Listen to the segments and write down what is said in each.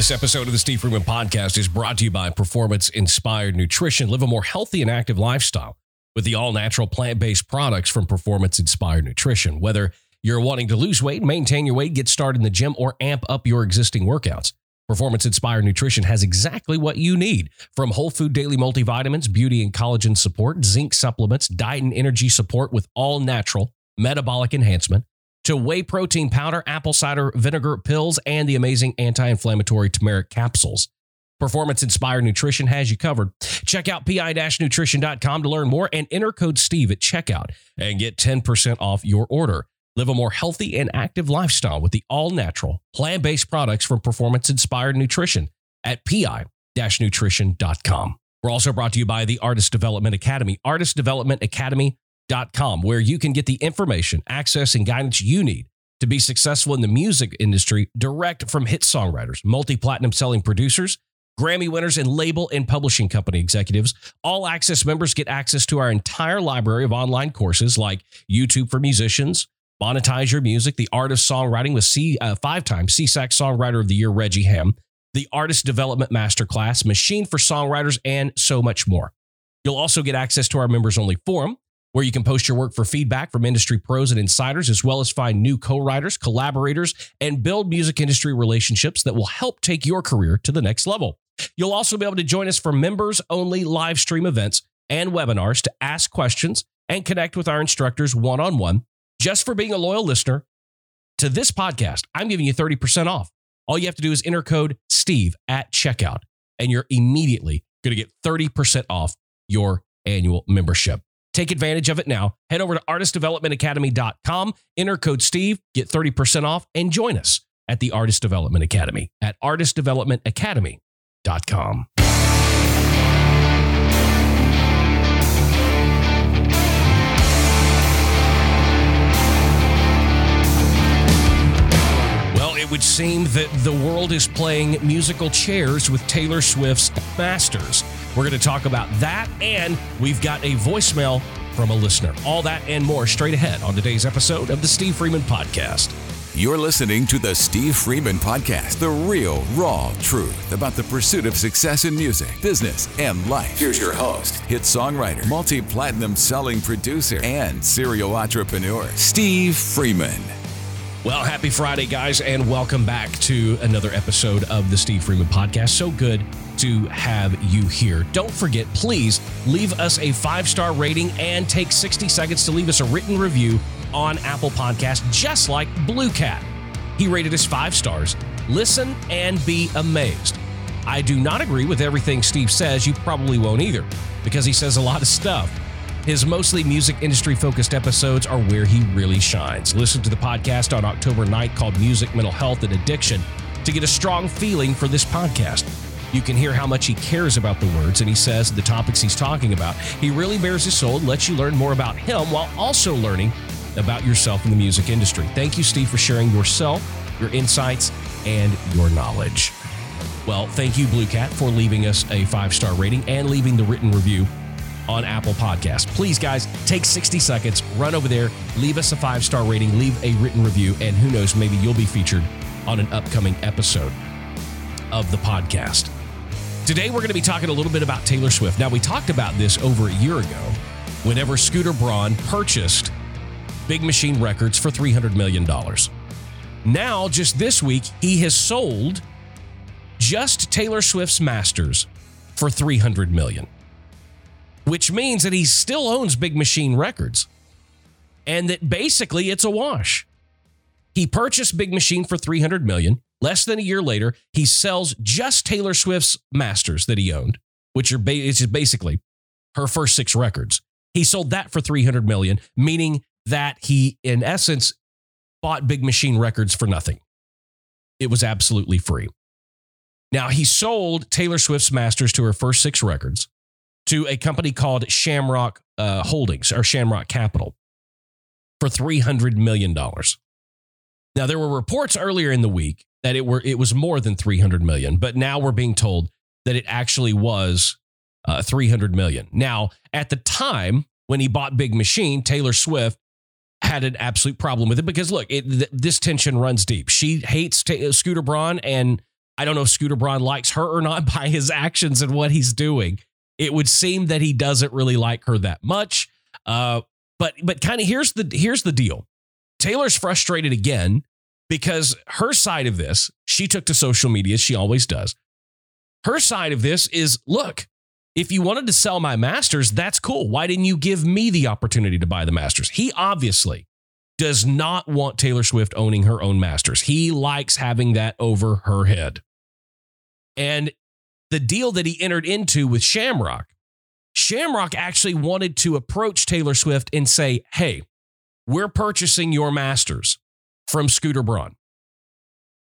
This episode of the Steve Freeman Podcast is brought to you by Performance Inspired Nutrition. Live a more healthy and active lifestyle with the all natural plant based products from Performance Inspired Nutrition. Whether you're wanting to lose weight, maintain your weight, get started in the gym, or amp up your existing workouts, Performance Inspired Nutrition has exactly what you need from whole food daily multivitamins, beauty and collagen support, zinc supplements, diet and energy support with all natural metabolic enhancement to whey protein powder, apple cider vinegar pills, and the amazing anti inflammatory turmeric capsules. Performance Inspired Nutrition has you covered. Check out pi nutrition.com to learn more and enter code Steve at checkout and get 10% off your order. Live a more healthy and active lifestyle with the all natural, plant based products from Performance Inspired Nutrition at pi nutrition.com. We're also brought to you by the Artist Development Academy, Artist Development Academy, artistdevelopmentacademy.com, where you can get the information, access, and guidance you need to be successful in the music industry direct from hit songwriters, multi platinum selling producers, Grammy winners, and label and publishing company executives. All access members get access to our entire library of online courses like YouTube for Musicians, Monetize Your Music, The Art of Songwriting with C, uh, five time SESAC Songwriter of the Year, Reggie Hamm, the Artist Development Masterclass, Machine for Songwriters, and so much more. You'll also get access to our members only forum, where you can post your work for feedback from industry pros and insiders, as well as find new co writers, collaborators, and build music industry relationships that will help take your career to the next level. You'll also be able to join us for members only live stream events and webinars to ask questions and connect with our instructors one on one just for being a loyal listener to this podcast, I'm giving you 30% off. All you have to do is enter code Steve at checkout, and you're immediately going to get 30% off your annual membership. Take advantage of it now. Head over to artistdevelopmentacademy.com, enter code Steve, get 30% off, and join us at the Artist Development Academy at artistdevelopmentacademy.com. it would seem that the world is playing musical chairs with Taylor Swift's Masters. We're going to talk about that, and we've got a voicemail from a listener. All that and more straight ahead on today's episode of the Steve Freeman Podcast. You're listening to the Steve Freeman Podcast, the real, raw truth about the pursuit of success in music, business, and life. Here's your host, hit songwriter, multi platinum selling producer, and serial entrepreneur, Steve Freeman. Well, happy Friday, guys, and welcome back to another episode of the Steve Freeman Podcast. So good to have you here. Don't forget, please leave us a five star rating and take 60 seconds to leave us a written review on Apple Podcast, just like Blue Cat. He rated us five stars. Listen and be amazed. I do not agree with everything Steve says. You probably won't either, because he says a lot of stuff. His mostly music industry focused episodes are where he really shines. Listen to the podcast on October 9th called Music, Mental Health, and Addiction to get a strong feeling for this podcast. You can hear how much he cares about the words, and he says the topics he's talking about. He really bears his soul and lets you learn more about him while also learning about yourself in the music industry. Thank you, Steve, for sharing yourself, your insights, and your knowledge. Well, thank you, Blue Cat, for leaving us a five star rating and leaving the written review on Apple Podcast. Please, guys, take 60 seconds, run over there, leave us a five star rating, leave a written review, and who knows, maybe you'll be featured on an upcoming episode of the podcast. Today, we're going to be talking a little bit about Taylor Swift. Now, we talked about this over a year ago whenever Scooter Braun purchased Big Machine Records for $300 million. Now, just this week, he has sold just Taylor Swift's masters for $300 million which means that he still owns Big Machine Records and that basically it's a wash. He purchased Big Machine for 300 million. Less than a year later, he sells just Taylor Swift's masters that he owned, which are basically her first six records. He sold that for 300 million, meaning that he in essence bought Big Machine Records for nothing. It was absolutely free. Now, he sold Taylor Swift's masters to her first six records to a company called Shamrock uh, Holdings or Shamrock Capital for $300 million. Now, there were reports earlier in the week that it were it was more than 300 million, but now we're being told that it actually was uh, 300 million. Now, at the time when he bought Big Machine, Taylor Swift had an absolute problem with it because look, it, th- this tension runs deep. She hates T- Scooter Braun, and I don't know if Scooter Braun likes her or not by his actions and what he's doing. It would seem that he doesn't really like her that much. Uh, but but kind of here's the here's the deal. Taylor's frustrated again because her side of this, she took to social media, she always does. Her side of this is look, if you wanted to sell my masters, that's cool. Why didn't you give me the opportunity to buy the masters? He obviously does not want Taylor Swift owning her own masters. He likes having that over her head. And the deal that he entered into with Shamrock, Shamrock actually wanted to approach Taylor Swift and say, hey, we're purchasing your masters from Scooter Braun.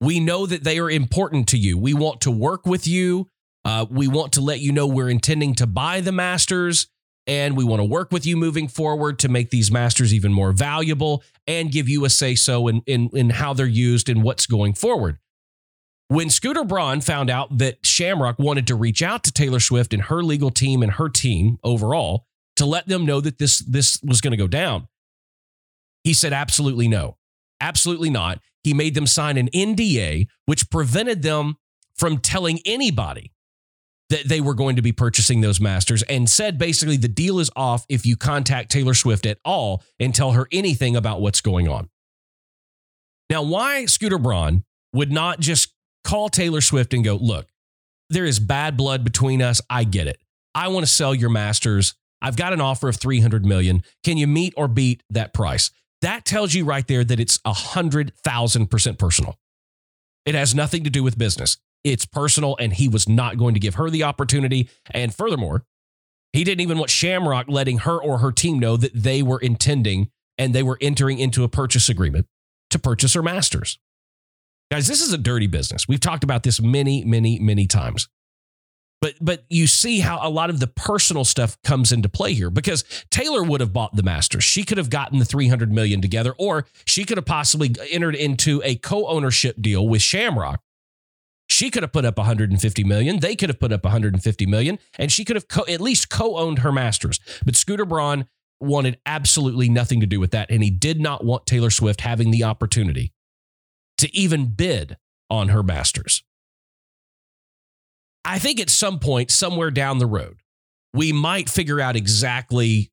We know that they are important to you. We want to work with you. Uh, we want to let you know we're intending to buy the masters and we want to work with you moving forward to make these masters even more valuable and give you a say so in, in, in how they're used and what's going forward. When Scooter Braun found out that Shamrock wanted to reach out to Taylor Swift and her legal team and her team overall to let them know that this, this was going to go down, he said, absolutely no. Absolutely not. He made them sign an NDA, which prevented them from telling anybody that they were going to be purchasing those masters and said basically the deal is off if you contact Taylor Swift at all and tell her anything about what's going on. Now, why Scooter Braun would not just call Taylor Swift and go, look, there is bad blood between us. I get it. I want to sell your masters. I've got an offer of 300 million. Can you meet or beat that price? That tells you right there that it's 100,000% personal. It has nothing to do with business. It's personal, and he was not going to give her the opportunity. And furthermore, he didn't even want Shamrock letting her or her team know that they were intending and they were entering into a purchase agreement to purchase her masters. Guys, this is a dirty business. We've talked about this many, many, many times. But but you see how a lot of the personal stuff comes into play here because Taylor would have bought the Masters. She could have gotten the 300 million together or she could have possibly entered into a co-ownership deal with Shamrock. She could have put up 150 million. They could have put up 150 million and she could have co- at least co-owned her Masters. But Scooter Braun wanted absolutely nothing to do with that and he did not want Taylor Swift having the opportunity to even bid on her Masters. I think at some point, somewhere down the road, we might figure out exactly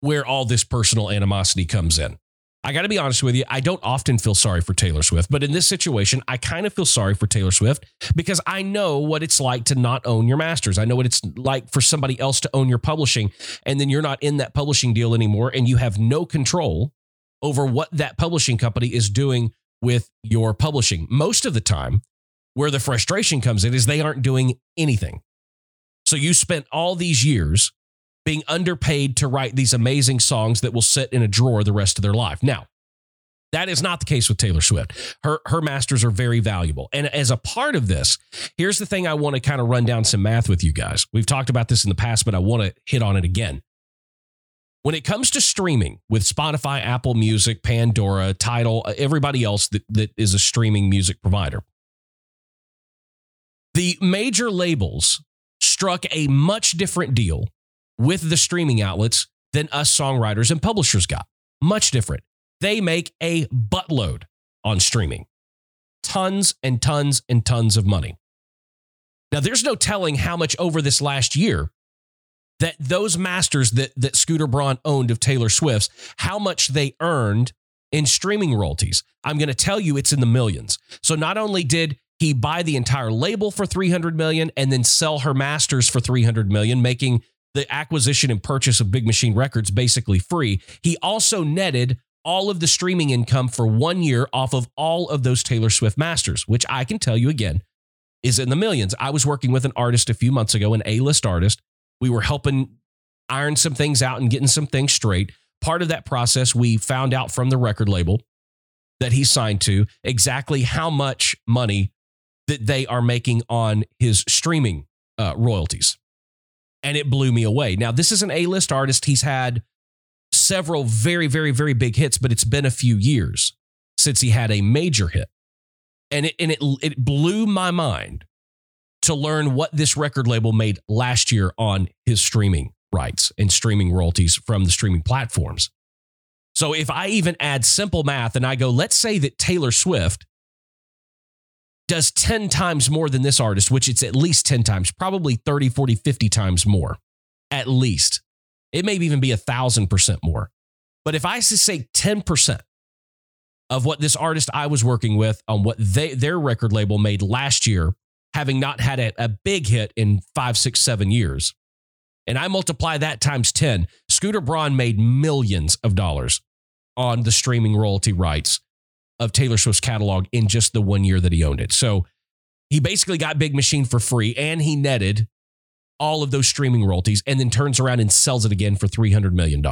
where all this personal animosity comes in. I got to be honest with you, I don't often feel sorry for Taylor Swift, but in this situation, I kind of feel sorry for Taylor Swift because I know what it's like to not own your masters. I know what it's like for somebody else to own your publishing, and then you're not in that publishing deal anymore, and you have no control over what that publishing company is doing with your publishing. Most of the time, where the frustration comes in is they aren't doing anything. So you spent all these years being underpaid to write these amazing songs that will sit in a drawer the rest of their life. Now, that is not the case with Taylor Swift. Her her masters are very valuable. And as a part of this, here's the thing I want to kind of run down some math with you guys. We've talked about this in the past, but I want to hit on it again. When it comes to streaming with Spotify, Apple Music, Pandora, Tidal, uh, everybody else that, that is a streaming music provider, the major labels struck a much different deal with the streaming outlets than us songwriters and publishers got. Much different. They make a buttload on streaming. Tons and tons and tons of money. Now, there's no telling how much over this last year that those masters that, that Scooter Braun owned of Taylor Swift's, how much they earned in streaming royalties. I'm going to tell you it's in the millions. So not only did he buy the entire label for 300 million and then sell her masters for 300 million making the acquisition and purchase of big machine records basically free he also netted all of the streaming income for one year off of all of those taylor swift masters which i can tell you again is in the millions i was working with an artist a few months ago an a-list artist we were helping iron some things out and getting some things straight part of that process we found out from the record label that he signed to exactly how much money that they are making on his streaming uh, royalties. And it blew me away. Now, this is an A list artist. He's had several very, very, very big hits, but it's been a few years since he had a major hit. And it, and it, it blew my mind to learn what this record label made last year on his streaming rights and streaming royalties from the streaming platforms. So if I even add simple math and I go, let's say that Taylor Swift does 10 times more than this artist, which it's at least 10 times, probably 30, 40, 50 times more, at least. It may even be a thousand percent more. But if I say 10% of what this artist I was working with on what they their record label made last year, having not had a, a big hit in five, six, seven years, and I multiply that times 10, Scooter Braun made millions of dollars on the streaming royalty rights of Taylor Swift's catalog in just the one year that he owned it. So he basically got Big Machine for free and he netted all of those streaming royalties and then turns around and sells it again for $300 million.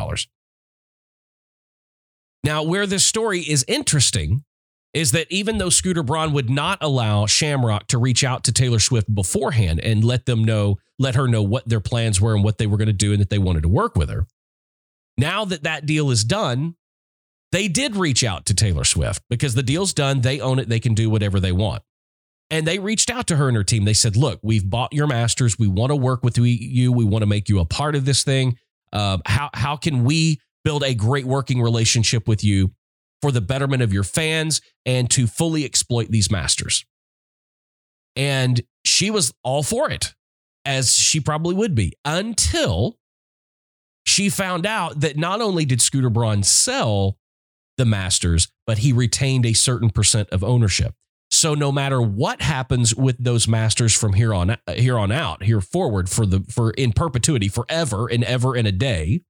Now, where this story is interesting is that even though Scooter Braun would not allow Shamrock to reach out to Taylor Swift beforehand and let them know, let her know what their plans were and what they were going to do and that they wanted to work with her, now that that deal is done, they did reach out to Taylor Swift because the deal's done. They own it. They can do whatever they want. And they reached out to her and her team. They said, Look, we've bought your masters. We want to work with you. We want to make you a part of this thing. Uh, how, how can we build a great working relationship with you for the betterment of your fans and to fully exploit these masters? And she was all for it, as she probably would be, until she found out that not only did Scooter Braun sell the masters, but he retained a certain percent of ownership. So no matter what happens with those masters from here on uh, here on out, here forward for the for in perpetuity, forever and ever and a day,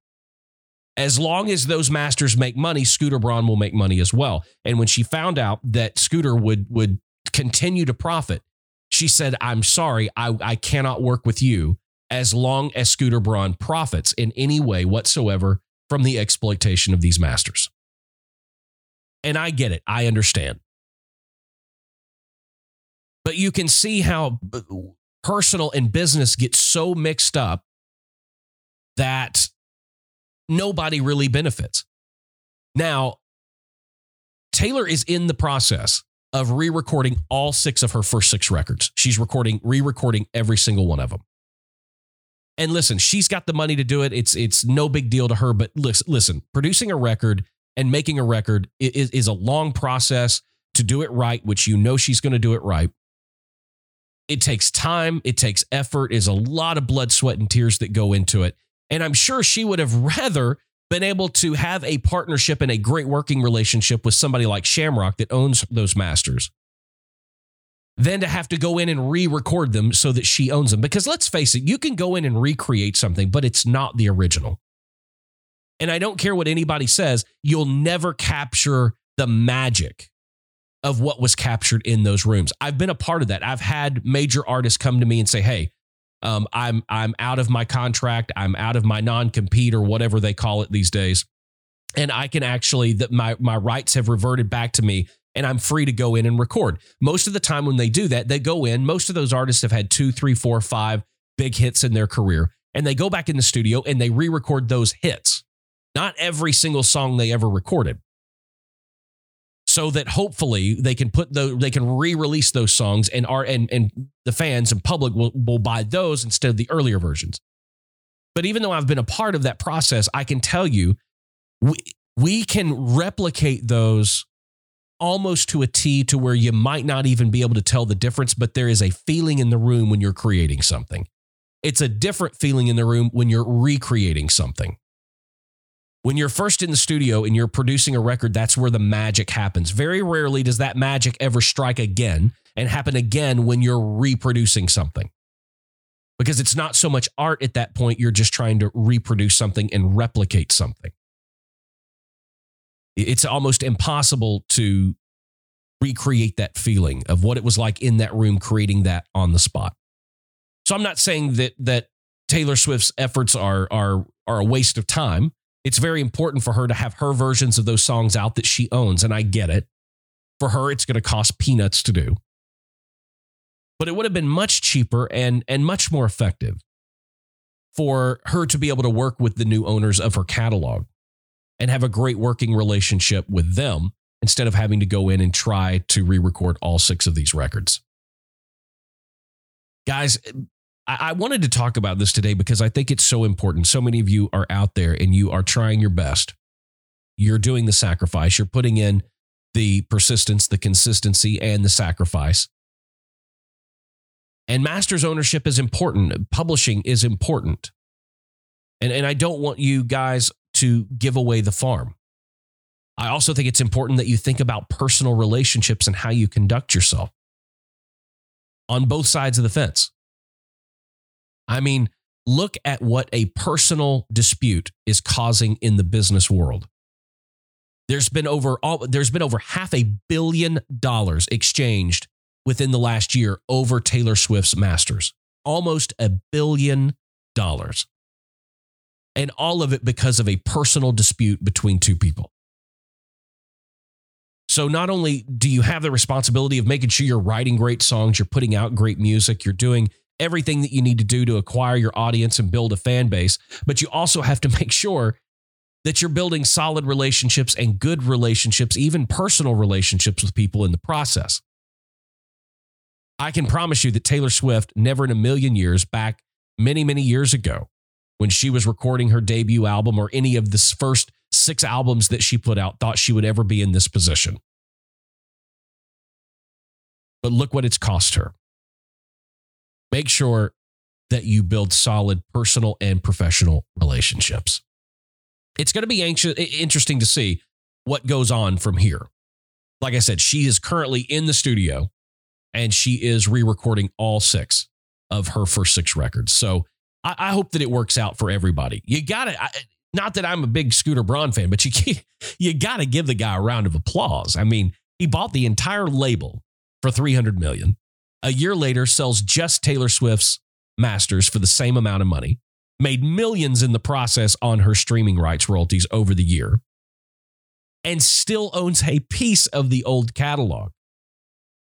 as long as those masters make money, Scooter Braun will make money as well. And when she found out that Scooter would would continue to profit, she said, "I'm sorry, I, I cannot work with you as long as Scooter Braun profits in any way whatsoever from the exploitation of these masters." And I get it. I understand. But you can see how personal and business get so mixed up that nobody really benefits. Now, Taylor is in the process of re recording all six of her first six records. She's recording, re recording every single one of them. And listen, she's got the money to do it. It's it's no big deal to her. But listen, listen producing a record and making a record is, is a long process to do it right, which you know she's going to do it right. It takes time, it takes effort, is a lot of blood, sweat, and tears that go into it. And I'm sure she would have rather been able to have a partnership and a great working relationship with somebody like Shamrock that owns those masters than to have to go in and re record them so that she owns them. Because let's face it, you can go in and recreate something, but it's not the original. And I don't care what anybody says, you'll never capture the magic of what was captured in those rooms. I've been a part of that. I've had major artists come to me and say, "Hey, um, I'm I'm out of my contract. I'm out of my non compete or whatever they call it these days, and I can actually that my my rights have reverted back to me, and I'm free to go in and record." Most of the time when they do that, they go in. Most of those artists have had two, three, four, five big hits in their career, and they go back in the studio and they re-record those hits not every single song they ever recorded. So that hopefully they can put those, they can re-release those songs and are and and the fans and public will, will buy those instead of the earlier versions. But even though I've been a part of that process, I can tell you we, we can replicate those almost to a T to where you might not even be able to tell the difference, but there is a feeling in the room when you're creating something. It's a different feeling in the room when you're recreating something. When you're first in the studio and you're producing a record, that's where the magic happens. Very rarely does that magic ever strike again and happen again when you're reproducing something. Because it's not so much art at that point, you're just trying to reproduce something and replicate something. It's almost impossible to recreate that feeling of what it was like in that room creating that on the spot. So I'm not saying that that Taylor Swift's efforts are are are a waste of time it's very important for her to have her versions of those songs out that she owns. And I get it. For her, it's going to cost peanuts to do. But it would have been much cheaper and, and much more effective for her to be able to work with the new owners of her catalog and have a great working relationship with them instead of having to go in and try to re record all six of these records. Guys, I, wanted to talk about this today because I think it's so important. So many of you are out there and you are trying your best. You're doing the sacrifice, you're putting in the persistence, the consistency, and the sacrifice And masters ownership is important. Publishing is important. And, and I don't want you guys to give away the farm. I also think it's important that you think about personal relationships and how you conduct yourself on both sides of the fence. I mean, look at what a personal dispute is causing in the business world. There's been over all, there's been over half a billion dollars exchanged within the last year over Taylor Swift's masters. Almost a billion dollars. And all of it because of a personal dispute between two people. So not only do you have the responsibility of making sure you're writing great songs, you're putting out great music, you're doing everything that you need to do to acquire your audience and build a fan base, but you also have to make sure that you're building solid relationships and good relationships, even personal relationships with people in the process. I can promise you that Taylor Swift never in a million years back many, many years ago when she was recording her debut album or any of the first six albums that she put out thought she would ever be in this position. But look what it's cost her. Make sure that you build solid personal and professional relationships. It's going to be anxious, interesting to see what goes on from here. Like I said, she is currently in the studio and she is re recording all six of her first six records. So I, I hope that it works out for everybody. You got to, not that I'm a big Scooter Braun fan, but you you got to give the guy a round of applause. I mean, he bought the entire label for 300 million. A year later, sells just Taylor Swift's masters for the same amount of money. Made millions in the process on her streaming rights royalties over the year, and still owns a piece of the old catalog.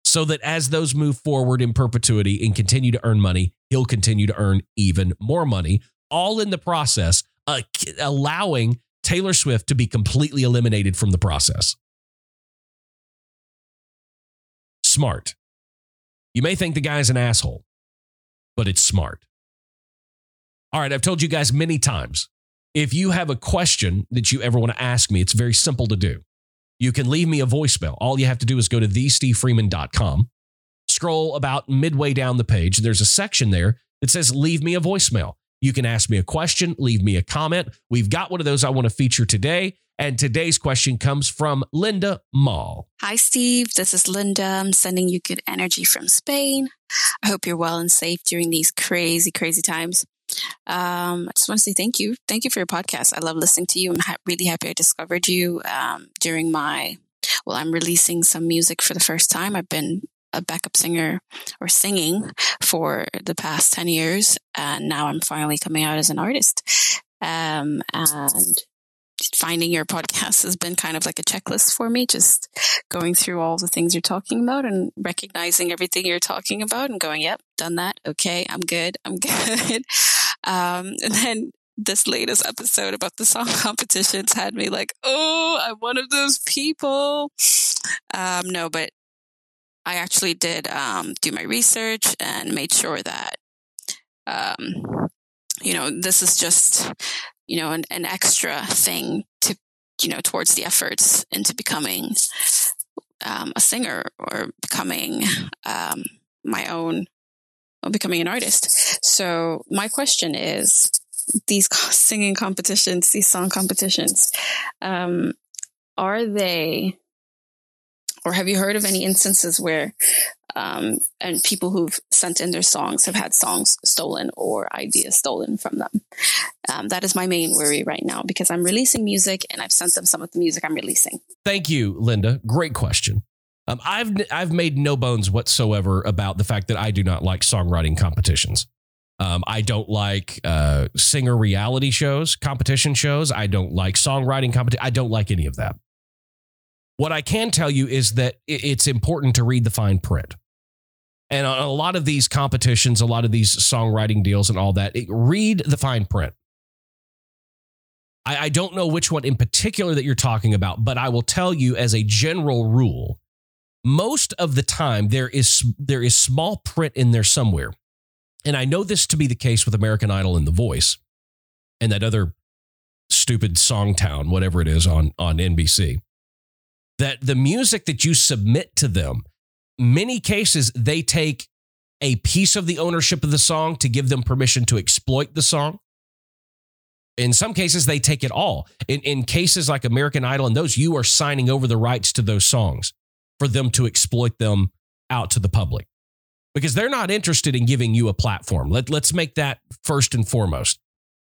So that as those move forward in perpetuity and continue to earn money, he'll continue to earn even more money, all in the process uh, allowing Taylor Swift to be completely eliminated from the process. Smart. You may think the guy's an asshole, but it's smart. All right, I've told you guys many times if you have a question that you ever want to ask me, it's very simple to do. You can leave me a voicemail. All you have to do is go to thestevefreeman.com, scroll about midway down the page. There's a section there that says leave me a voicemail. You can ask me a question, leave me a comment. We've got one of those I want to feature today. And today's question comes from Linda Mall. Hi, Steve. This is Linda. I'm sending you good energy from Spain. I hope you're well and safe during these crazy, crazy times. Um, I just want to say thank you. Thank you for your podcast. I love listening to you. I'm ha- really happy I discovered you um, during my, well, I'm releasing some music for the first time. I've been a backup singer or singing for the past 10 years. And now I'm finally coming out as an artist. Um, and finding your podcast has been kind of like a checklist for me, just going through all the things you're talking about and recognizing everything you're talking about and going, yep, done that. Okay, I'm good. I'm good. Um, and then this latest episode about the song competitions had me like, oh, I'm one of those people. Um, no, but I actually did um, do my research and made sure that, um, you know, this is just, you know, an, an, extra thing to, you know, towards the efforts into becoming um, a singer or becoming um, my own, or becoming an artist. So my question is, these singing competitions, these song competitions, um, are they or have you heard of any instances where um, and people who've sent in their songs have had songs stolen or ideas stolen from them? Um, that is my main worry right now because I'm releasing music and I've sent them some of the music I'm releasing. Thank you, Linda. Great question. Um, I've I've made no bones whatsoever about the fact that I do not like songwriting competitions. Um, I don't like uh, singer reality shows, competition shows. I don't like songwriting competition. I don't like any of that. What I can tell you is that it's important to read the fine print. And on a lot of these competitions, a lot of these songwriting deals and all that, read the fine print. I, I don't know which one in particular that you're talking about, but I will tell you as a general rule, most of the time there is there is small print in there somewhere. And I know this to be the case with American Idol and The Voice and that other stupid Songtown, whatever it is on, on NBC that the music that you submit to them, many cases they take a piece of the ownership of the song to give them permission to exploit the song. In some cases, they take it all. In, in cases like American Idol and those, you are signing over the rights to those songs for them to exploit them out to the public because they're not interested in giving you a platform. Let, let's make that first and foremost.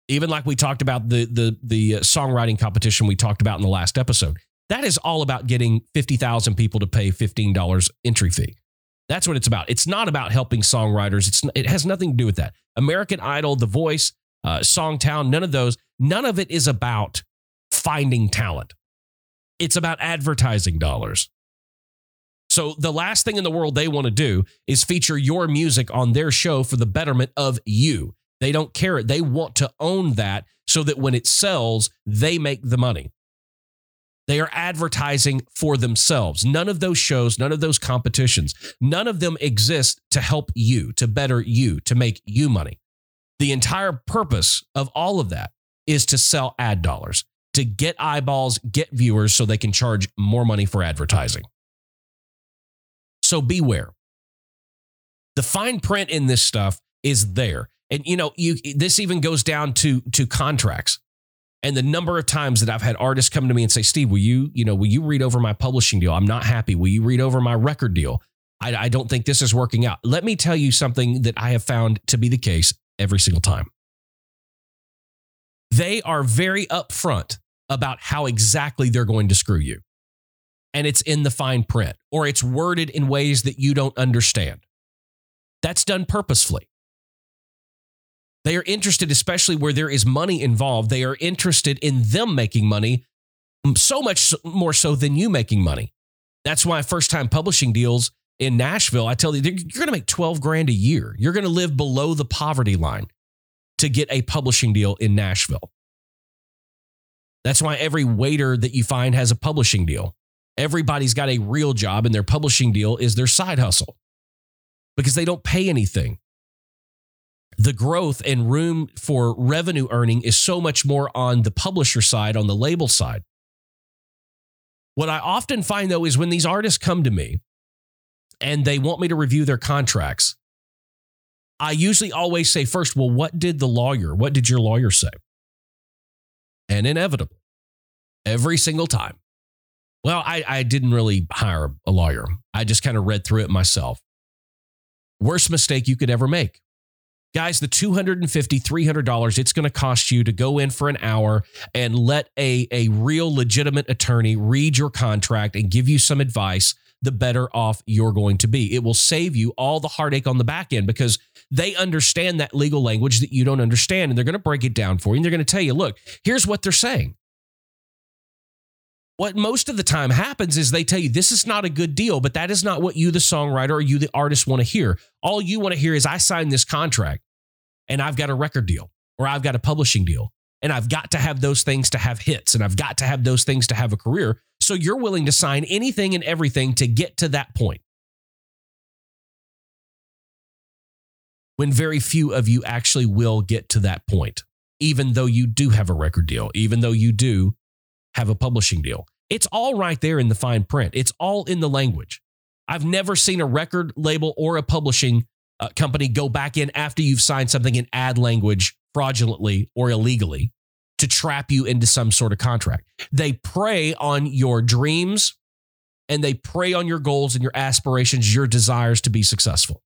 Even like we talked about the, the, the uh, songwriting competition we talked about in the last episode, that is all about getting 50,000 people to pay $15 entry fee. That's what it's about. It's not about helping songwriters. It's, it has nothing to do with that. American Idol, The Voice, uh, Songtown, none of those, none of it is about finding talent. It's about advertising dollars. So the last thing in the world they want to do is feature your music on their show for the betterment of you. They don't care. They want to own that so that when it sells, they make the money. They are advertising for themselves. None of those shows, none of those competitions, none of them exist to help you, to better you, to make you money. The entire purpose of all of that is to sell ad dollars, to get eyeballs, get viewers so they can charge more money for advertising. So beware. The fine print in this stuff is there. And you know, you this even goes down to to contracts. And the number of times that I've had artists come to me and say, Steve, will you, you know, will you read over my publishing deal? I'm not happy. Will you read over my record deal? I, I don't think this is working out. Let me tell you something that I have found to be the case every single time. They are very upfront about how exactly they're going to screw you and it's in the fine print or it's worded in ways that you don't understand. That's done purposefully. They are interested, especially where there is money involved, they are interested in them making money so much more so than you making money. That's why first time publishing deals in Nashville, I tell you, you're going to make 12 grand a year. You're going to live below the poverty line to get a publishing deal in Nashville. That's why every waiter that you find has a publishing deal. Everybody's got a real job, and their publishing deal is their side hustle because they don't pay anything. The growth and room for revenue earning is so much more on the publisher side, on the label side. What I often find though is when these artists come to me and they want me to review their contracts, I usually always say first, well, what did the lawyer, what did your lawyer say? And inevitably, every single time, well, I, I didn't really hire a lawyer. I just kind of read through it myself. Worst mistake you could ever make. Guys, the $250, $300 it's going to cost you to go in for an hour and let a, a real legitimate attorney read your contract and give you some advice, the better off you're going to be. It will save you all the heartache on the back end because they understand that legal language that you don't understand and they're going to break it down for you and they're going to tell you, look, here's what they're saying what most of the time happens is they tell you this is not a good deal, but that is not what you, the songwriter, or you, the artist, want to hear. All you want to hear is I signed this contract and I've got a record deal or I've got a publishing deal and I've got to have those things to have hits and I've got to have those things to have a career. So you're willing to sign anything and everything to get to that point. When very few of you actually will get to that point, even though you do have a record deal, even though you do have a publishing deal. It's all right there in the fine print, it's all in the language. I've never seen a record label or a publishing uh, company go back in after you've signed something in ad language fraudulently or illegally to trap you into some sort of contract. They prey on your dreams and they prey on your goals and your aspirations, your desires to be successful.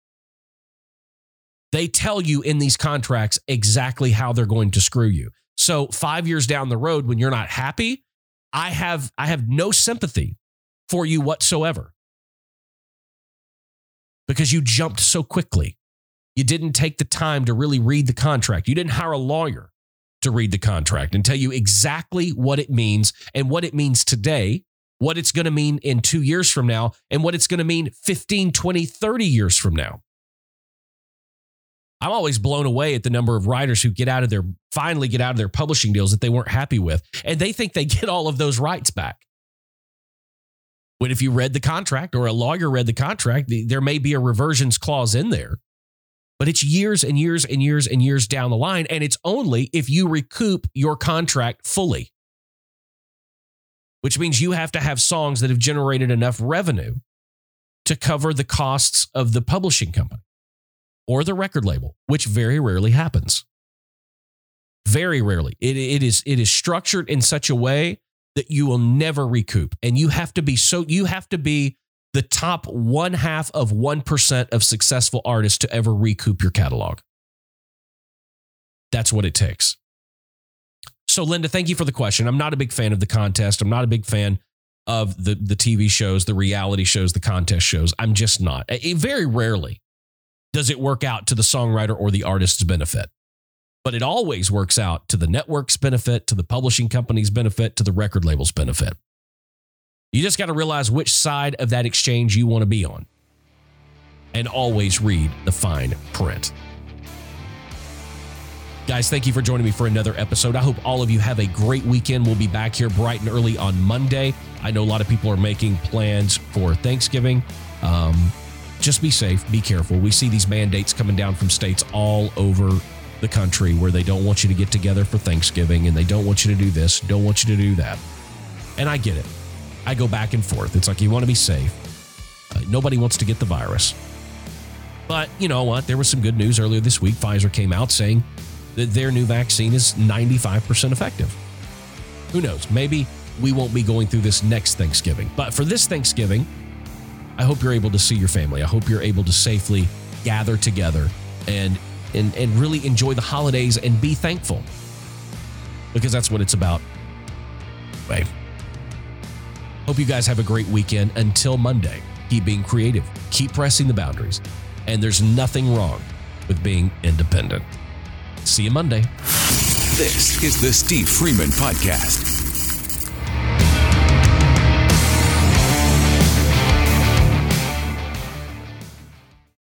They tell you in these contracts exactly how they're going to screw you. So, five years down the road, when you're not happy, I have I have no sympathy for you whatsoever. Because you jumped so quickly. You didn't take the time to really read the contract. You didn't hire a lawyer to read the contract and tell you exactly what it means and what it means today, what it's going to mean in 2 years from now and what it's going to mean 15, 20, 30 years from now. I'm always blown away at the number of writers who get out of their finally get out of their publishing deals that they weren't happy with, and they think they get all of those rights back. But if you read the contract or a lawyer read the contract, there may be a reversions clause in there, but it's years and years and years and years down the line, and it's only if you recoup your contract fully, which means you have to have songs that have generated enough revenue to cover the costs of the publishing company. Or the record label, which very rarely happens. Very rarely. It, it is it is structured in such a way that you will never recoup. And you have to be so you have to be the top one half of 1% of successful artists to ever recoup your catalog. That's what it takes. So, Linda, thank you for the question. I'm not a big fan of the contest. I'm not a big fan of the, the TV shows, the reality shows, the contest shows. I'm just not. It, very rarely does it work out to the songwriter or the artist's benefit, but it always works out to the network's benefit, to the publishing company's benefit, to the record label's benefit. You just got to realize which side of that exchange you want to be on and always read the fine print. Guys, thank you for joining me for another episode. I hope all of you have a great weekend. We'll be back here bright and early on Monday. I know a lot of people are making plans for Thanksgiving. Um, just be safe, be careful. We see these mandates coming down from states all over the country where they don't want you to get together for Thanksgiving and they don't want you to do this, don't want you to do that. And I get it. I go back and forth. It's like you want to be safe. Uh, nobody wants to get the virus. But you know what? There was some good news earlier this week. Pfizer came out saying that their new vaccine is 95% effective. Who knows? Maybe we won't be going through this next Thanksgiving. But for this Thanksgiving, I hope you're able to see your family. I hope you're able to safely gather together and and, and really enjoy the holidays and be thankful. Because that's what it's about. Right. Hope you guys have a great weekend. Until Monday, keep being creative, keep pressing the boundaries, and there's nothing wrong with being independent. See you Monday. This is the Steve Freeman Podcast.